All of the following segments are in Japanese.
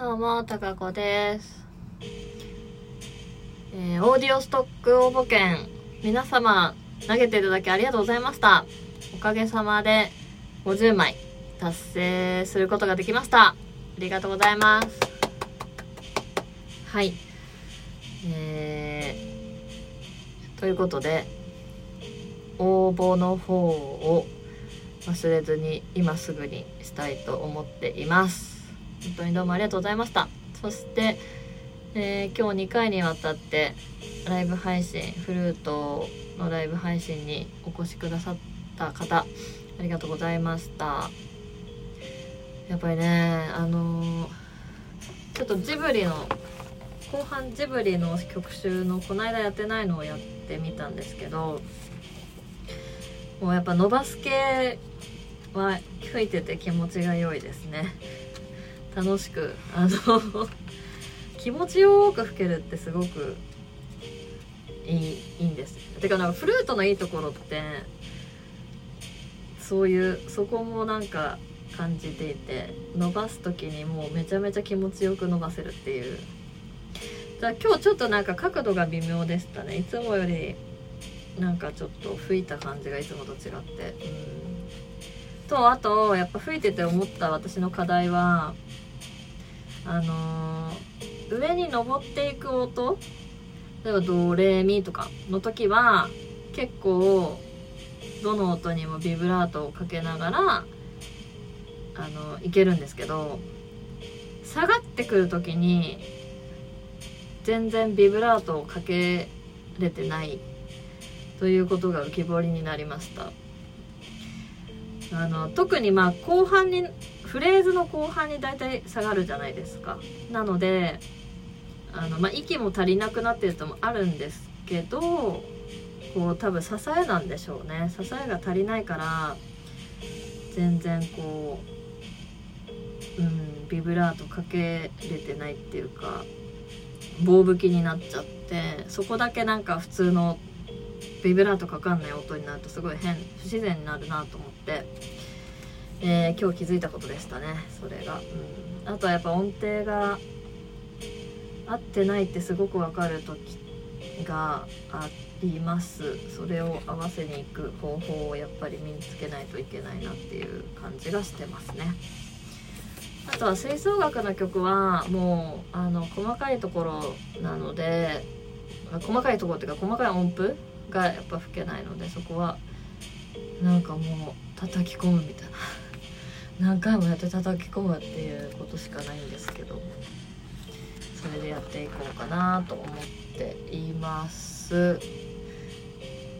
どうも、たかこです。えー、オーディオストック応募券、皆様、投げていただきありがとうございました。おかげさまで、50枚、達成することができました。ありがとうございます。はい。えー、ということで、応募の方を忘れずに今すぐにしたいと思っています本当にどうもありがとうございました。そして、えー今日2回にわたってライブ配信フルートのライブ配信にお越しくださった方ありがとうございました。やっぱりねあのーちょっとジブリの後半ジブリの曲集のこの間やってないのをやってみたんですけどもうやっぱ伸ばす系は吹いてて気持ちが良いですね。楽しくあの気持ちよく吹けるってすごくいいいいんです。てかなんかフルートのいいところってそういうそこもなんか感じていて伸ばす時にもうめちゃめちゃ気持ちよく伸ばせるっていう。じゃあ今日ちょっとなんか角度が微妙でしたね。いつもよりなんかちょっと吹いた感じがいつもと違って。うん。とあとやっぱ吹いてて思った私の課題はあのー上に登っていく音例えばドレミとかの時は結構どの音にもビブラートをかけながらあのいけるんですけど下がってくる時に全然ビブラートをかけれてないということが浮き彫りになりました。あの特にまあ後半にフレーズの後半に大体下がるじゃないですか。なのであの、まあ、息も足りなくなってるともあるんですけどこう多分支えなんでしょうね。支えが足りないから全然こううんビブラートかけれてないっていうか棒吹きになっちゃってそこだけなんか普通のビブラートかかんない音になるとすごい変不自然になるなと思って、えー今日気づいたことでしたねそれが、うん、あとはやっぱ音程が合ってないってすごくわかる時があります。それを合わせにいく方法をやっぱり身につけないといけないなっていう感じがしてますね。あとは吹奏楽の曲はもうあの細かいところなので細かいところっていうか細かい音符がやっぱ吹けないのでそこはなんかもう叩き込むみたいな。何回もやって叩き込むっていうことしかないんですけどそれでやっていこうかなと思っています。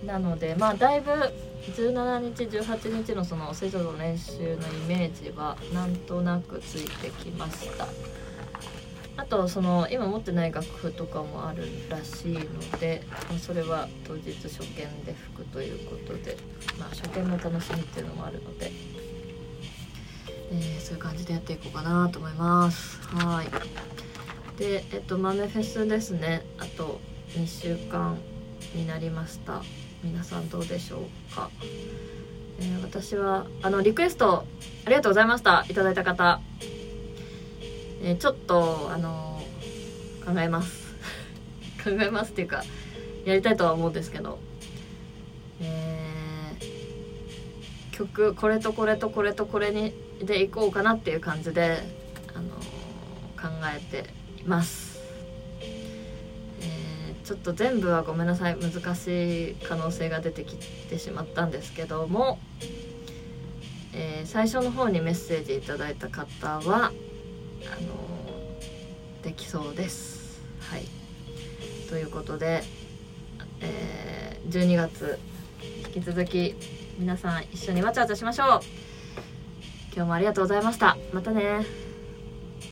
なのでまあだいぶ17日18日のその吹奏楽の練習のイメージはなんとなくついてきました。あとその今持ってない楽譜とかもあるらしいのでまそれは当日初見で吹くということでまあ初見の楽しみっていうのもあるので、えーそういう感じでやっていこうかなと思います。はい。でえっと豆フェスですね。あと2週間になりました。皆さんどうでしょうか、えー私はあのリクエストありがとうございました。いただいた方、えちょっとあの考えます。考えますっていうかやりたいとは思うんですけど。えー曲これとこれとこれとこれにでいこうかなっていう感じであの考えています、えーちょっと全部はごめんなさい。難しい可能性が出てきてしまったんですけども、えー最初の方にメッセージいただいた方はあのできそうです。はい。ということで、えー12月引き続き皆さん一緒にわちゃわちゃしましょう。今日もありがとうございました。またね。